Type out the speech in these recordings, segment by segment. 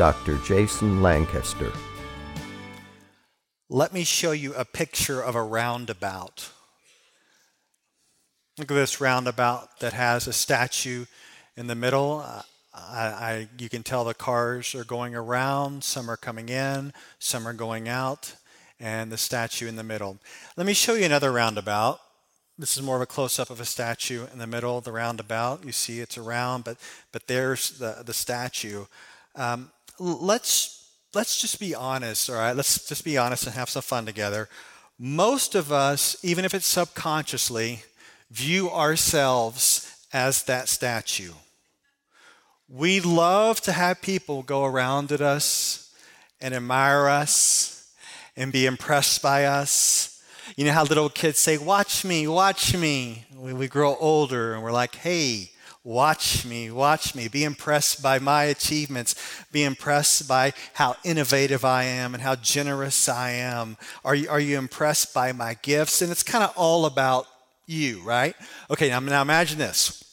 Dr. Jason Lancaster. Let me show you a picture of a roundabout. Look at this roundabout that has a statue in the middle. I, I, you can tell the cars are going around, some are coming in, some are going out, and the statue in the middle. Let me show you another roundabout. This is more of a close-up of a statue in the middle of the roundabout. You see it's around, but but there's the, the statue. Um, let's let's just be honest, all right? Let's just be honest and have some fun together. Most of us, even if it's subconsciously, view ourselves as that statue. We love to have people go around at us and admire us and be impressed by us. You know how little kids say, Watch me, watch me. When we grow older and we're like, Hey, Watch me, watch me. Be impressed by my achievements. Be impressed by how innovative I am and how generous I am. Are you, are you impressed by my gifts? And it's kind of all about you, right? Okay, now, now imagine this.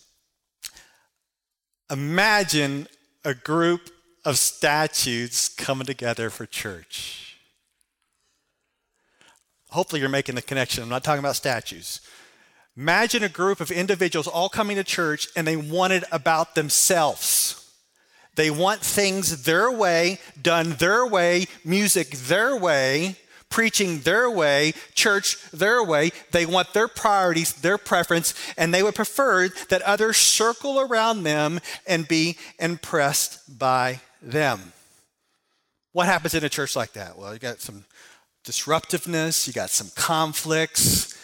Imagine a group of statues coming together for church. Hopefully, you're making the connection. I'm not talking about statues. Imagine a group of individuals all coming to church and they want it about themselves. They want things their way, done their way, music their way, preaching their way, church their way. They want their priorities, their preference, and they would prefer that others circle around them and be impressed by them. What happens in a church like that? Well, you got some disruptiveness, you got some conflicts,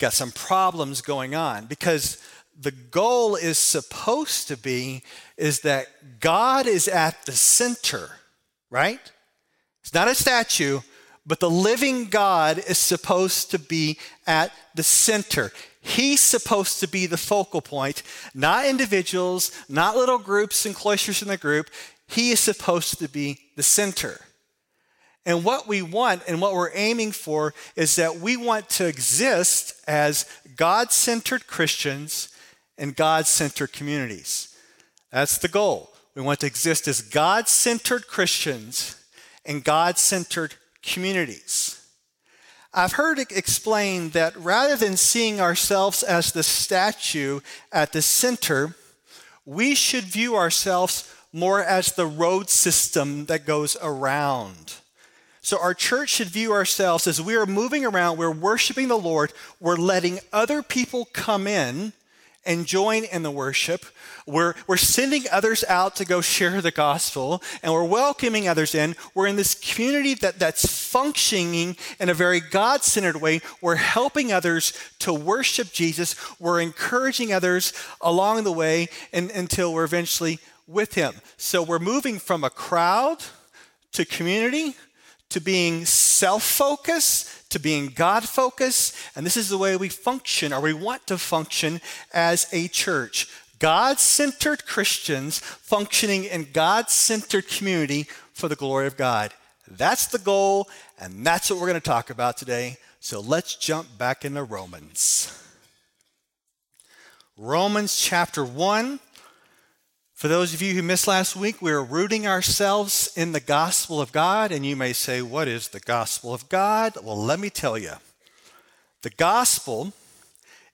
got some problems going on because the goal is supposed to be is that God is at the center, right? It's not a statue, but the living God is supposed to be at the center. He's supposed to be the focal point, not individuals, not little groups and cloisters in the group. He is supposed to be the center. And what we want and what we're aiming for is that we want to exist as God centered Christians and God centered communities. That's the goal. We want to exist as God centered Christians and God centered communities. I've heard it explained that rather than seeing ourselves as the statue at the center, we should view ourselves more as the road system that goes around. So, our church should view ourselves as we are moving around, we're worshiping the Lord, we're letting other people come in and join in the worship. We're, we're sending others out to go share the gospel, and we're welcoming others in. We're in this community that, that's functioning in a very God centered way. We're helping others to worship Jesus. We're encouraging others along the way and, until we're eventually with Him. So, we're moving from a crowd to community to being self focused, to being God focused. And this is the way we function, or we want to function as a church. God centered Christians functioning in God centered community for the glory of God. That's the goal, and that's what we're going to talk about today. So let's jump back into Romans. Romans chapter 1 for those of you who missed last week, we are rooting ourselves in the gospel of God, and you may say, What is the gospel of God? Well, let me tell you. The gospel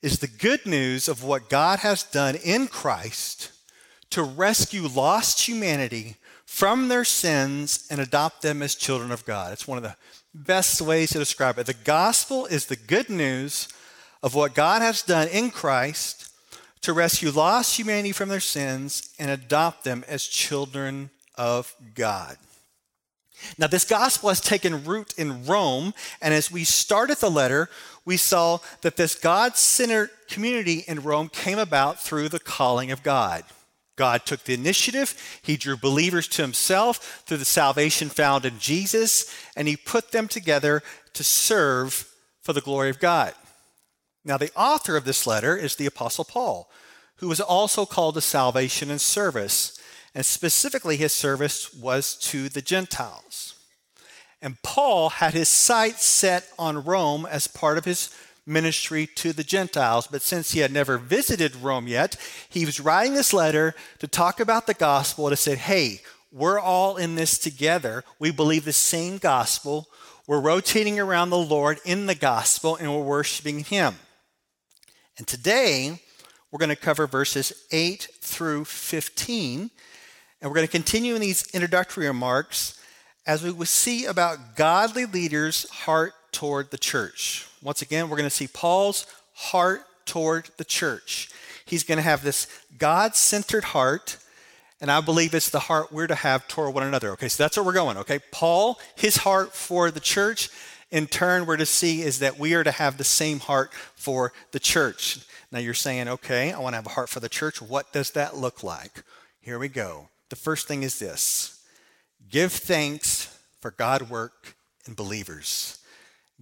is the good news of what God has done in Christ to rescue lost humanity from their sins and adopt them as children of God. It's one of the best ways to describe it. The gospel is the good news of what God has done in Christ to rescue lost humanity from their sins and adopt them as children of God. Now, this gospel has taken root in Rome, and as we started the letter, we saw that this God centered community in Rome came about through the calling of God. God took the initiative. He drew believers to himself through the salvation found in Jesus, and he put them together to serve for the glory of God. Now, the author of this letter is the Apostle Paul, who was also called to salvation and service, and specifically his service was to the Gentiles. And Paul had his sights set on Rome as part of his ministry to the Gentiles. But since he had never visited Rome yet, he was writing this letter to talk about the gospel to say, hey, we're all in this together. We believe the same gospel. We're rotating around the Lord in the gospel and we're worshiping him. And today, we're going to cover verses 8 through 15. And we're going to continue in these introductory remarks as we will see about godly leaders' heart toward the church. Once again, we're going to see Paul's heart toward the church. He's going to have this God centered heart, and I believe it's the heart we're to have toward one another. Okay, so that's where we're going. Okay, Paul, his heart for the church. In turn, we're to see is that we are to have the same heart for the church. Now you're saying, okay, I want to have a heart for the church. What does that look like? Here we go. The first thing is this give thanks for God work in believers.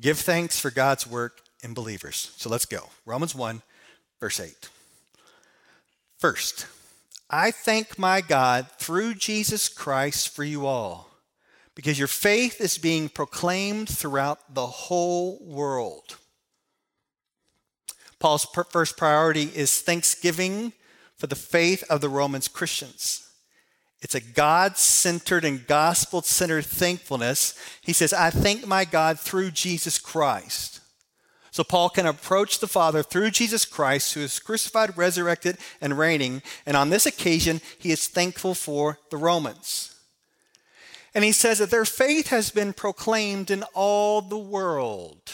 Give thanks for God's work in believers. So let's go. Romans 1, verse 8. First, I thank my God through Jesus Christ for you all, because your faith is being proclaimed throughout the whole world. Paul's first priority is thanksgiving for the faith of the Romans Christians. It's a God centered and gospel centered thankfulness. He says, I thank my God through Jesus Christ. So Paul can approach the Father through Jesus Christ, who is crucified, resurrected, and reigning. And on this occasion, he is thankful for the Romans. And he says that their faith has been proclaimed in all the world.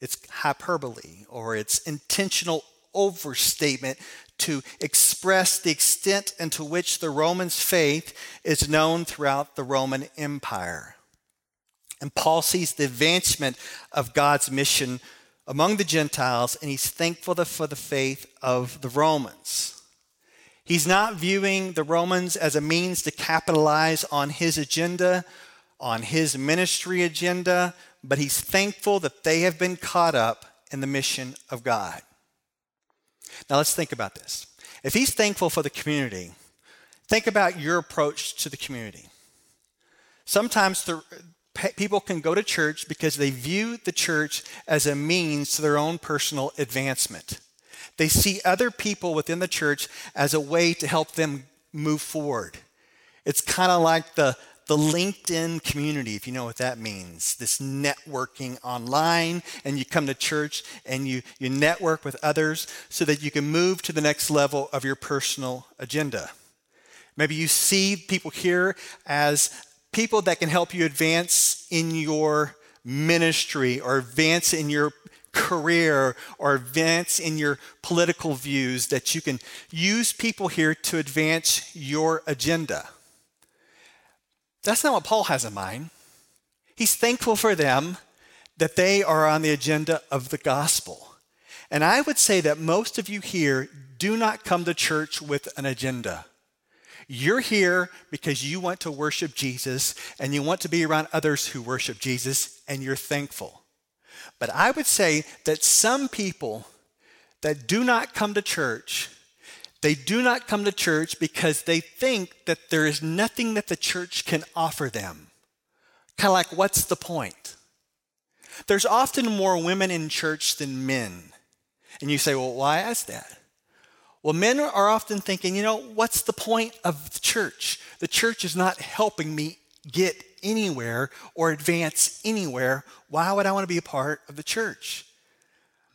It's hyperbole or it's intentional overstatement to express the extent into which the Romans' faith is known throughout the Roman Empire. And Paul sees the advancement of God's mission among the Gentiles, and he's thankful for the faith of the Romans. He's not viewing the Romans as a means to capitalize on his agenda, on his ministry agenda, but he's thankful that they have been caught up in the mission of God. Now let's think about this. If he's thankful for the community, think about your approach to the community. Sometimes the, people can go to church because they view the church as a means to their own personal advancement. They see other people within the church as a way to help them move forward. It's kind of like the, the LinkedIn community, if you know what that means, this networking online, and you come to church and you, you network with others so that you can move to the next level of your personal agenda. Maybe you see people here as people that can help you advance in your ministry or advance in your career or advance in your political views, that you can use people here to advance your agenda. That's not what Paul has in mind. He's thankful for them that they are on the agenda of the gospel. And I would say that most of you here do not come to church with an agenda. You're here because you want to worship Jesus and you want to be around others who worship Jesus and you're thankful. But I would say that some people that do not come to church they do not come to church because they think that there is nothing that the church can offer them. Kind of like, what's the point? There's often more women in church than men. And you say, well, why is that? Well, men are often thinking, you know, what's the point of the church? The church is not helping me get anywhere or advance anywhere. Why would I want to be a part of the church?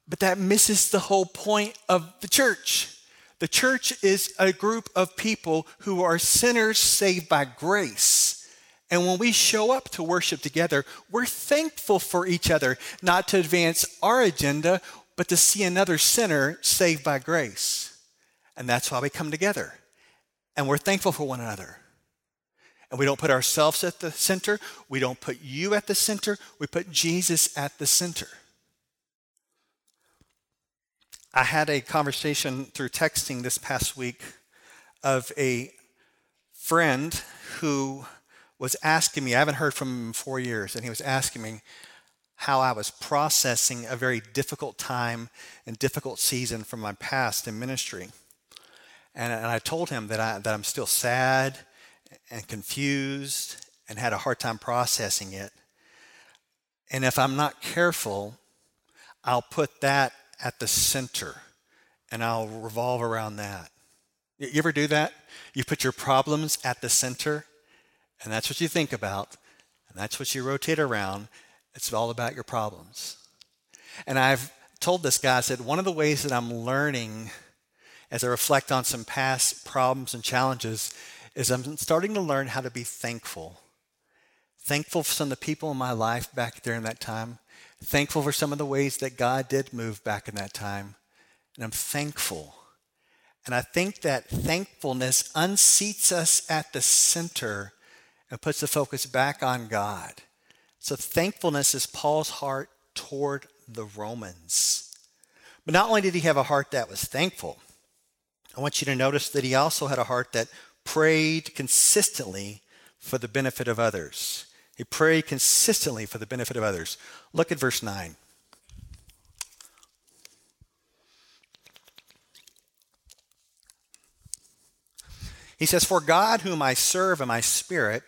But that misses the whole point of the church. The church is a group of people who are sinners saved by grace. And when we show up to worship together, we're thankful for each other, not to advance our agenda, but to see another sinner saved by grace. And that's why we come together. And we're thankful for one another. And we don't put ourselves at the center, we don't put you at the center, we put Jesus at the center. I had a conversation through texting this past week of a friend who was asking me, I haven't heard from him in four years, and he was asking me how I was processing a very difficult time and difficult season from my past in ministry. And, and I told him that, I, that I'm still sad and confused and had a hard time processing it. And if I'm not careful, I'll put that at the center and I'll revolve around that. You ever do that? You put your problems at the center, and that's what you think about, and that's what you rotate around. It's all about your problems. And I've told this guy, I said, one of the ways that I'm learning as I reflect on some past problems and challenges is I'm starting to learn how to be thankful. Thankful for some of the people in my life back during that time. Thankful for some of the ways that God did move back in that time. And I'm thankful. And I think that thankfulness unseats us at the center and puts the focus back on God. So thankfulness is Paul's heart toward the Romans. But not only did he have a heart that was thankful, I want you to notice that he also had a heart that prayed consistently for the benefit of others. He prayed consistently for the benefit of others. Look at verse 9. He says, For God, whom I serve in my spirit,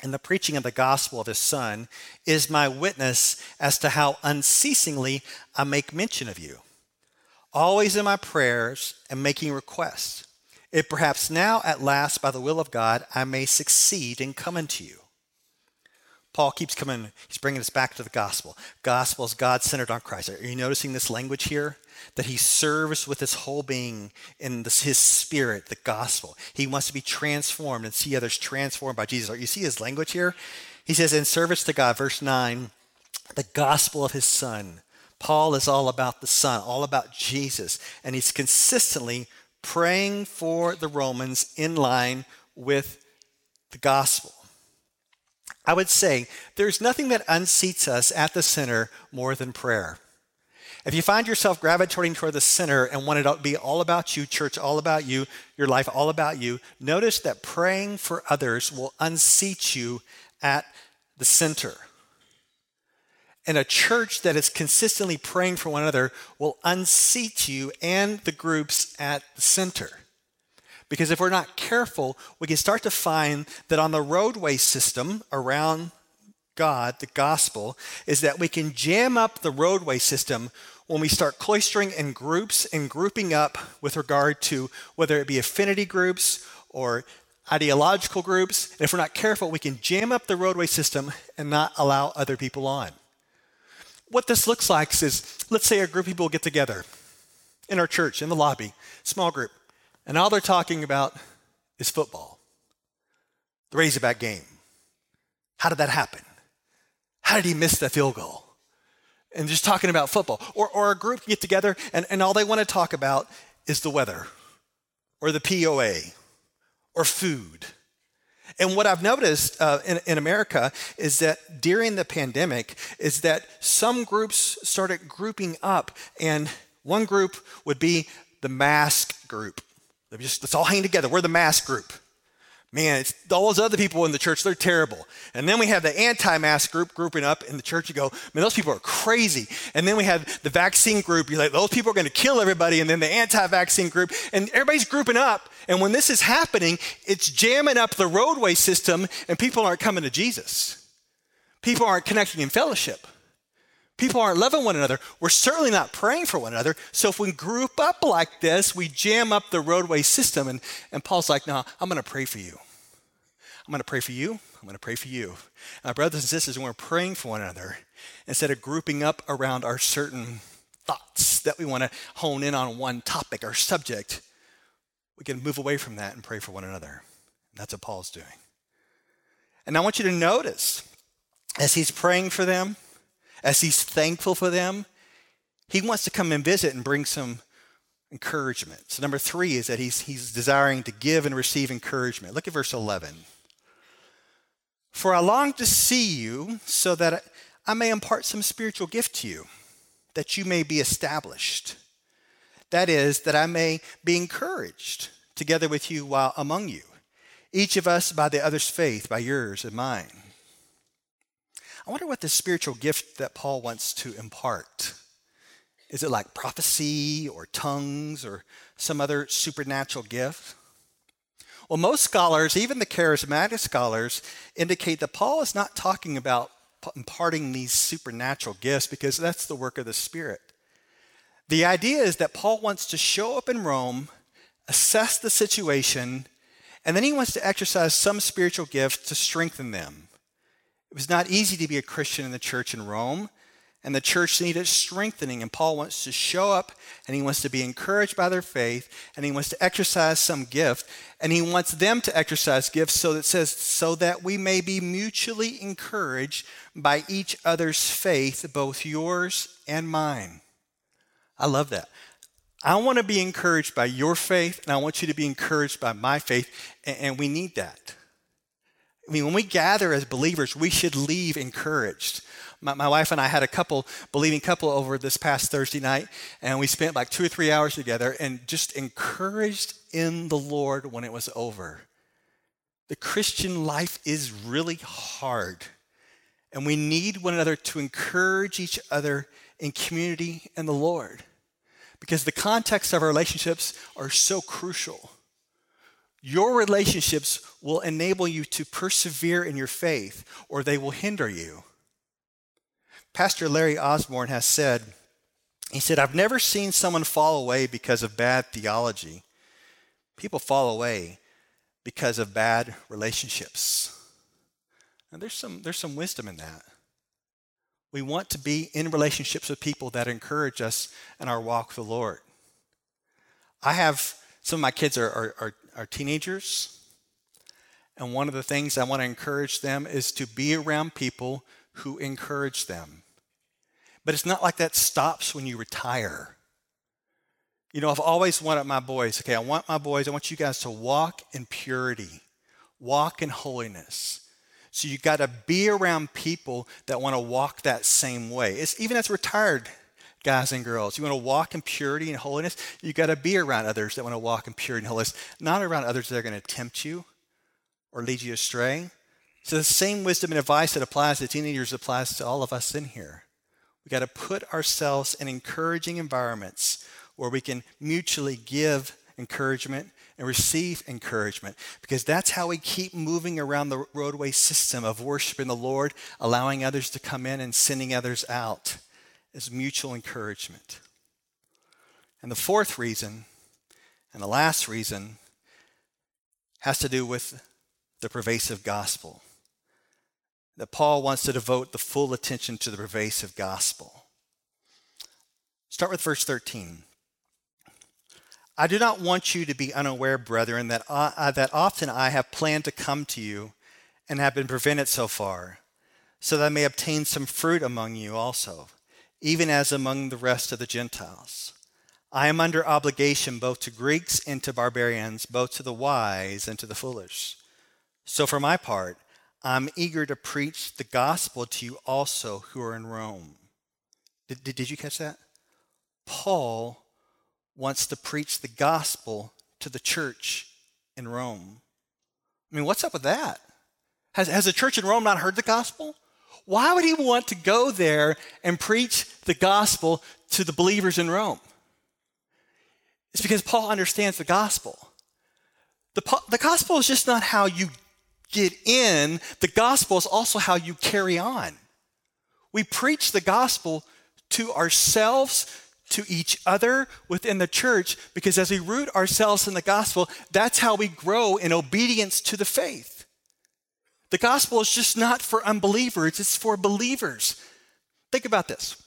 and the preaching of the gospel of his Son, is my witness as to how unceasingly I make mention of you, always in my prayers and making requests. If perhaps now, at last, by the will of God, I may succeed in coming to you. Paul keeps coming, he's bringing us back to the gospel. Gospel is God centered on Christ. Are you noticing this language here? That he serves with his whole being in this, his spirit, the gospel. He wants to be transformed and see others transformed by Jesus. You see his language here? He says, in service to God, verse 9, the gospel of his son. Paul is all about the son, all about Jesus. And he's consistently praying for the Romans in line with the gospel. I would say there's nothing that unseats us at the center more than prayer. If you find yourself gravitating toward the center and want it to be all about you, church all about you, your life all about you, notice that praying for others will unseat you at the center. And a church that is consistently praying for one another will unseat you and the groups at the center. Because if we're not careful, we can start to find that on the roadway system around God, the gospel, is that we can jam up the roadway system when we start cloistering in groups and grouping up with regard to whether it be affinity groups or ideological groups. And if we're not careful, we can jam up the roadway system and not allow other people on. What this looks like is let's say a group of people get together in our church, in the lobby, small group. And all they're talking about is football, the Razorback game. How did that happen? How did he miss the field goal? And just talking about football. Or, or a group get together and, and all they want to talk about is the weather or the POA or food. And what I've noticed uh, in, in America is that during the pandemic is that some groups started grouping up and one group would be the mask group. Just, let's all hang together. We're the mask group. Man, it's all those other people in the church, they're terrible. And then we have the anti mask group grouping up in the church. You go, man, those people are crazy. And then we have the vaccine group. You're like, those people are going to kill everybody. And then the anti vaccine group. And everybody's grouping up. And when this is happening, it's jamming up the roadway system, and people aren't coming to Jesus. People aren't connecting in fellowship. People aren't loving one another. We're certainly not praying for one another. So if we group up like this, we jam up the roadway system. And, and Paul's like, no, I'm going to pray for you. I'm going to pray for you. I'm going to pray for you. My brothers and sisters, when we're praying for one another, instead of grouping up around our certain thoughts that we want to hone in on one topic or subject, we can move away from that and pray for one another. And that's what Paul's doing. And I want you to notice as he's praying for them, as he's thankful for them, he wants to come and visit and bring some encouragement. So, number three is that he's, he's desiring to give and receive encouragement. Look at verse 11. For I long to see you so that I may impart some spiritual gift to you, that you may be established. That is, that I may be encouraged together with you while among you, each of us by the other's faith, by yours and mine. I wonder what the spiritual gift that Paul wants to impart. Is it like prophecy or tongues or some other supernatural gift? Well, most scholars, even the charismatic scholars, indicate that Paul is not talking about imparting these supernatural gifts because that's the work of the Spirit. The idea is that Paul wants to show up in Rome, assess the situation, and then he wants to exercise some spiritual gift to strengthen them. It was not easy to be a Christian in the church in Rome and the church needed strengthening. And Paul wants to show up and he wants to be encouraged by their faith and he wants to exercise some gift and he wants them to exercise gifts so that says so that we may be mutually encouraged by each other's faith, both yours and mine. I love that. I want to be encouraged by your faith and I want you to be encouraged by my faith and we need that. I mean, when we gather as believers, we should leave encouraged. My, my, wife and I had a couple, believing couple over this past Thursday night, and we spent like two or three hours together and just encouraged in the Lord when it was over. The Christian life is really hard, and we need one another to encourage each other in community and the Lord because the context of our relationships are so crucial. Your relationships will enable you to persevere in your faith, or they will hinder you. Pastor Larry Osborne has said, he said, I've never seen someone fall away because of bad theology. People fall away because of bad relationships. And there's some, there's some wisdom in that. We want to be in relationships with people that encourage us in our walk with the Lord. I have some of my kids are, are, are, are teenagers, and one of the things I want to encourage them is to be around people who encourage them. But it's not like that stops when you retire. You know, I've always wanted my boys, okay, I want my boys, I want you guys to walk in purity, walk in holiness. So you got to be around people that want to walk that same way. It's even as retired guys and girls. You want to walk in purity and holiness, you got to be around others that want to walk in purity and holiness, not around others that are going to tempt you or lead you astray. So the same wisdom and advice that applies to teenagers applies to all of us in here. We got to put ourselves in encouraging environments where we can mutually give encouragement and receive encouragement because that's how we keep moving around the roadway system of worshiping the Lord, allowing others to come in and sending others out is mutual encouragement. And the fourth reason, and the last reason, has to do with the pervasive gospel that Paul wants to devote the full attention to the pervasive gospel. Start with verse 13. I do not want you to be unaware, brethren, that, uh, that often I have planned to come to you and have been prevented so far, so that I may obtain some fruit among you also, even as among the rest of the Gentiles. I am under obligation both to Greeks and to barbarians, both to the wise and to the foolish. So for my part, I'm eager to preach the gospel to you also who are in Rome. Did, did, did, you catch that? Paul wants to preach the gospel to the church in Rome. I mean, what's up with that? Has, has the church in Rome not heard the gospel? Why would he want to go there and preach the gospel to the believers in Rome? It's because Paul understands the gospel. The, the gospel is just not how you get in, the gospel is also how you carry on. We preach the gospel to ourselves, to each other within the church, because as we root ourselves in the gospel, that's how we grow in obedience to the faith. The gospel is just not for unbelievers, it's for believers. Think about this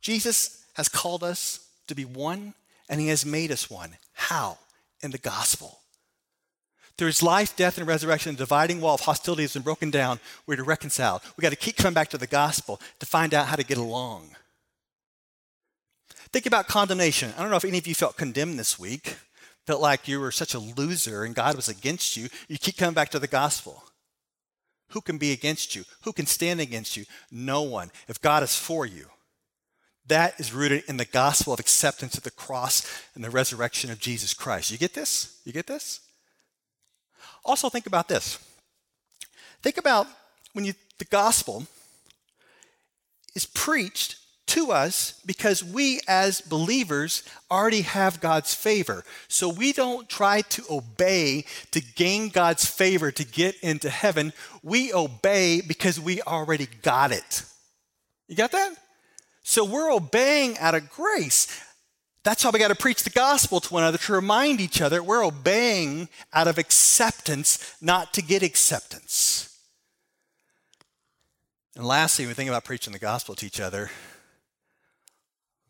Jesus has called us to be one, and he has made us one. How? In the gospel. Through his life, death, and resurrection, the dividing wall of hostility has been broken down. We're to reconcile. We've got to keep coming back to the gospel to find out how to get along. Think about condemnation. I don't know if any of you felt condemned this week, felt like you were such a loser and God was against you. You keep coming back to the gospel. Who can be against you? Who can stand against you? No one. If God is for you, That is rooted in the gospel of acceptance of the cross and the resurrection of Jesus Christ. You get this? You get this? Also, think about this. Think about when you, the gospel is preached to us because we as believers already have God's favor. So we don't try to obey to gain God's favor to get into heaven. We obey because we already got it. You got that? So we're obeying out of grace. That's how we got to preach the gospel to one another to remind each other we're obeying out of acceptance, not to get acceptance. And lastly, we think about preaching the gospel to each other,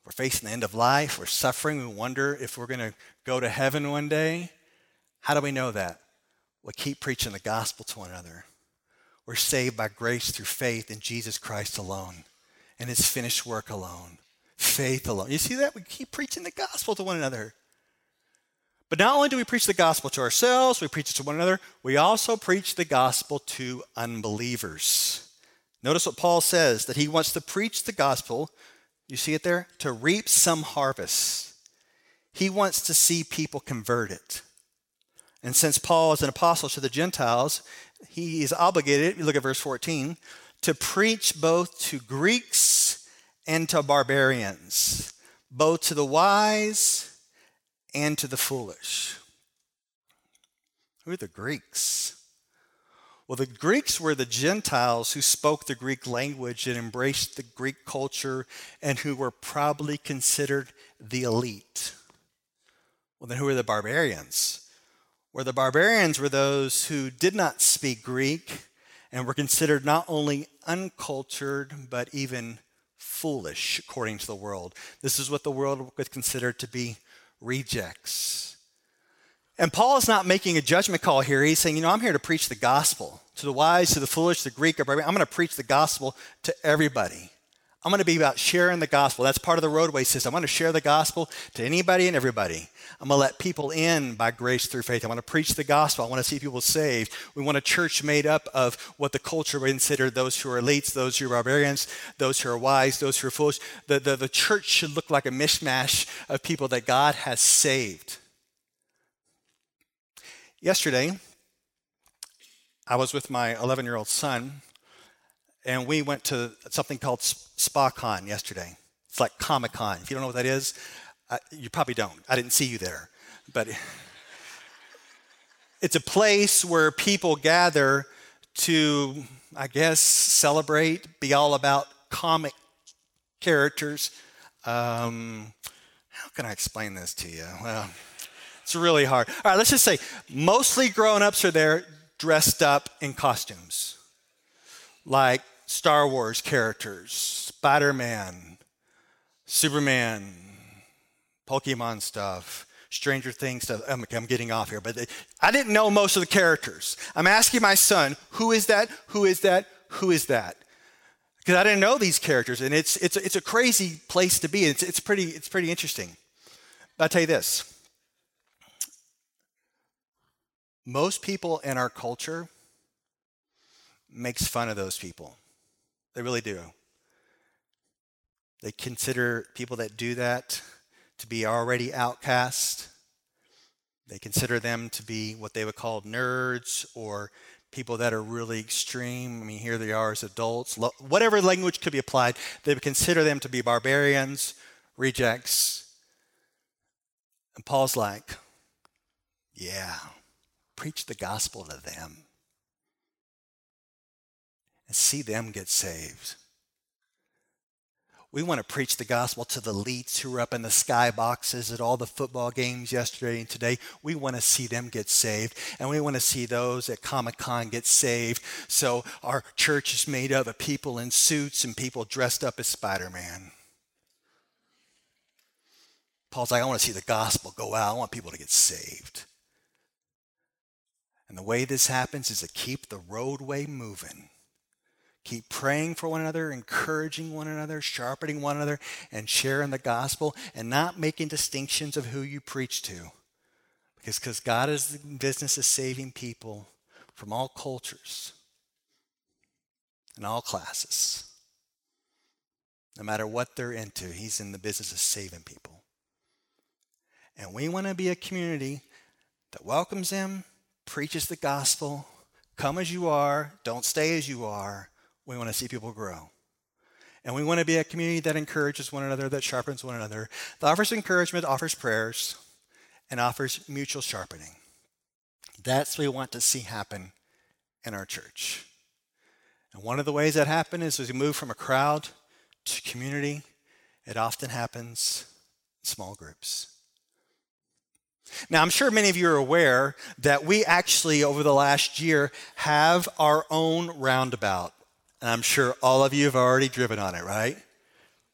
we're facing the end of life, we're suffering, we wonder if we're going to go to heaven one day. How do we know that? We keep preaching the gospel to one another. We're saved by grace through faith in Jesus Christ alone and his finished work alone. Faith alone. You see that? We keep preaching the gospel to one another. But not only do we preach the gospel to ourselves, we preach it to one another, we also preach the gospel to unbelievers. Notice what Paul says that he wants to preach the gospel, you see it there, to reap some harvest. He wants to see people converted. And since Paul is an apostle to the Gentiles, he is obligated, you look at verse 14, to preach both to Greeks and to barbarians, both to the wise and to the foolish. Who are the Greeks? Well, the Greeks were the Gentiles who spoke the Greek language and embraced the Greek culture and who were probably considered the elite. Well, then who are the barbarians? Well, the barbarians were those who did not speak Greek and were considered not only uncultured, but even foolish according to the world. This is what the world would consider to be rejects. And Paul is not making a judgment call here. He's saying, you know, I'm here to preach the gospel to the wise, to the foolish, the Greek, or I'm going to preach the gospel to everybody. I'm going to be about sharing the gospel. That's part of the roadway system. I'm going to share the gospel to anybody and everybody. I'm going to let people in by grace through faith. I want to preach the gospel. I want to see people saved. We want a church made up of what the culture would consider those who are elites, those who are barbarians, those who are wise, those who are foolish. The, the, the church should look like a mishmash of people that God has saved. Yesterday, I was with my 11 year old son, and we went to something called SpaCon yesterday. It's like Comic Con. If you don't know what that is, uh, you probably don't. I didn't see you there. But it's a place where people gather to, I guess, celebrate, be all about comic characters. Um, how can I explain this to you? Well, it's really hard. All right, let's just say mostly grown ups are there dressed up in costumes, like Star Wars characters, Spider Man, Superman, Pokemon stuff. Stranger Things stuff. Oh, I'm, I'm getting off here, but I didn't know most of the characters. I'm asking my son, who is that? Who is that? Who is that? Because I didn't know these characters, and it's, it's, it's a crazy place to be. It's, it's, pretty, it's pretty interesting. But I'll tell you this most people in our culture makes fun of those people. They really do. They consider people that do that to be already outcast. They consider them to be what they would call nerds or people that are really extreme. I mean, here they are as adults. Whatever language could be applied, they would consider them to be barbarians, rejects. And Paul's like, yeah, preach the gospel to them and see them get saved. We want to preach the gospel to the elites who were up in the sky boxes at all the football games yesterday and today. We want to see them get saved. And we want to see those at Comic Con get saved. So our church is made up of people in suits and people dressed up as Spider Man. Paul's like, I want to see the gospel go out. I want people to get saved. And the way this happens is to keep the roadway moving. Keep praying for one another, encouraging one another, sharpening one another, and sharing the gospel and not making distinctions of who you preach to. Because because God is in business of saving people from all cultures and all classes. No matter what they're into, He's in the business of saving people. And we want to be a community that welcomes Him, preaches the gospel, come as you are, don't stay as you are. We want to see people grow. And we want to be a community that encourages one another, that sharpens one another, that offers encouragement, offers prayers, and offers mutual sharpening. That's what we want to see happen in our church. And one of the ways that happens is as we move from a crowd to community, it often happens in small groups. Now, I'm sure many of you are aware that we actually, over the last year, have our own roundabout. And I'm sure all of you have already driven on it, right?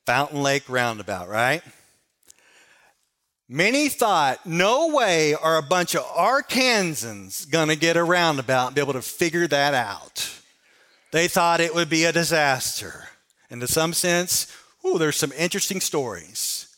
Fountain Lake Roundabout, right? Many thought, no way are a bunch of Arkansans going to get a roundabout and be able to figure that out. They thought it would be a disaster. And in some sense, ooh, there's some interesting stories.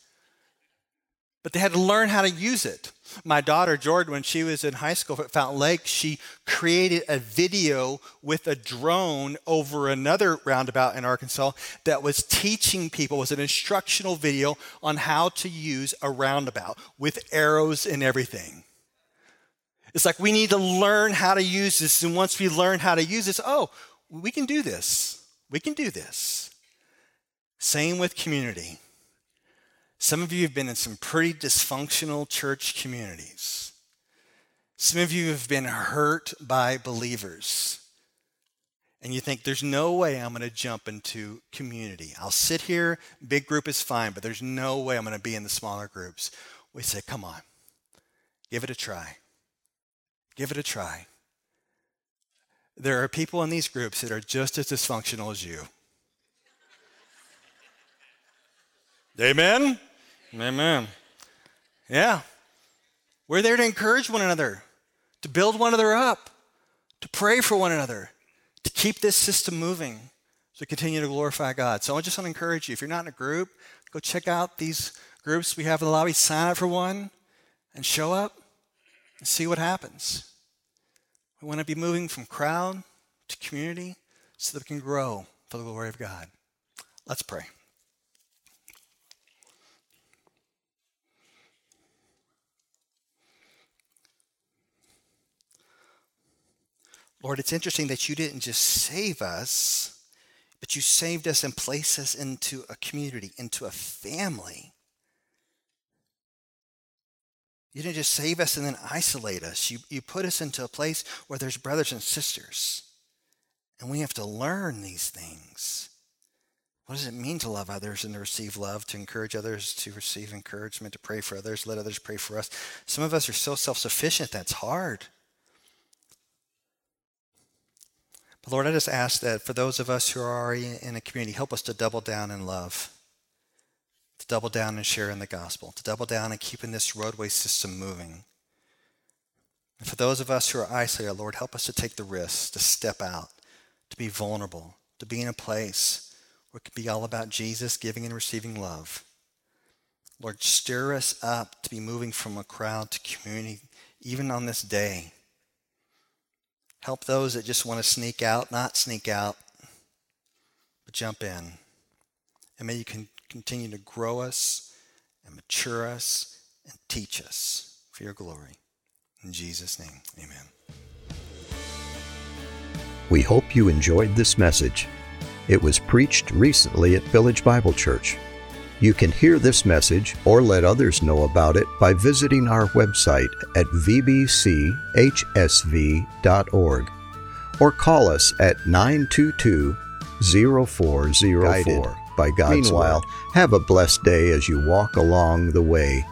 But they had to learn how to use it. My daughter, Jordan, when she was in high school at Fountain Lake, she created a video with a drone over another roundabout in Arkansas that was teaching people, was an instructional video on how to use a roundabout with arrows and everything. It's like we need to learn how to use this. And once we learn how to use this, oh, we can do this. We can do this. Same with community. Some of you have been in some pretty dysfunctional church communities. Some of you have been hurt by believers. And you think, there's no way I'm going to jump into community. I'll sit here, big group is fine, but there's no way I'm going to be in the smaller groups. We say, come on, give it a try. Give it a try. There are people in these groups that are just as dysfunctional as you. Amen? Amen. Yeah. We're there to encourage one another, to build one another up, to pray for one another, to keep this system moving, to continue to glorify God. So I just want to encourage you if you're not in a group, go check out these groups we have in the lobby, sign up for one, and show up and see what happens. We want to be moving from crowd to community so that we can grow for the glory of God. Let's pray. Lord, it's interesting that you didn't just save us, but you saved us and placed us into a community, into a family. You didn't just save us and then isolate us. You, you put us into a place where there's brothers and sisters. And we have to learn these things. What does it mean to love others and to receive love, to encourage others, to receive encouragement, to pray for others, let others pray for us? Some of us are so self sufficient, that's hard. But Lord, I just ask that for those of us who are already in a community, help us to double down in love, to double down and share in the gospel, to double down and keeping this roadway system moving. And for those of us who are isolated, Lord, help us to take the risk, to step out, to be vulnerable, to be in a place where it can be all about Jesus giving and receiving love. Lord, stir us up to be moving from a crowd to community, even on this day. Help those that just want to sneak out, not sneak out, but jump in. And may you can continue to grow us and mature us and teach us for your glory. In Jesus' name, amen. We hope you enjoyed this message. It was preached recently at Village Bible Church. You can hear this message or let others know about it by visiting our website at vbchsv.org or call us at 922 0404 by God's Meanwhile, word. have a blessed day as you walk along the way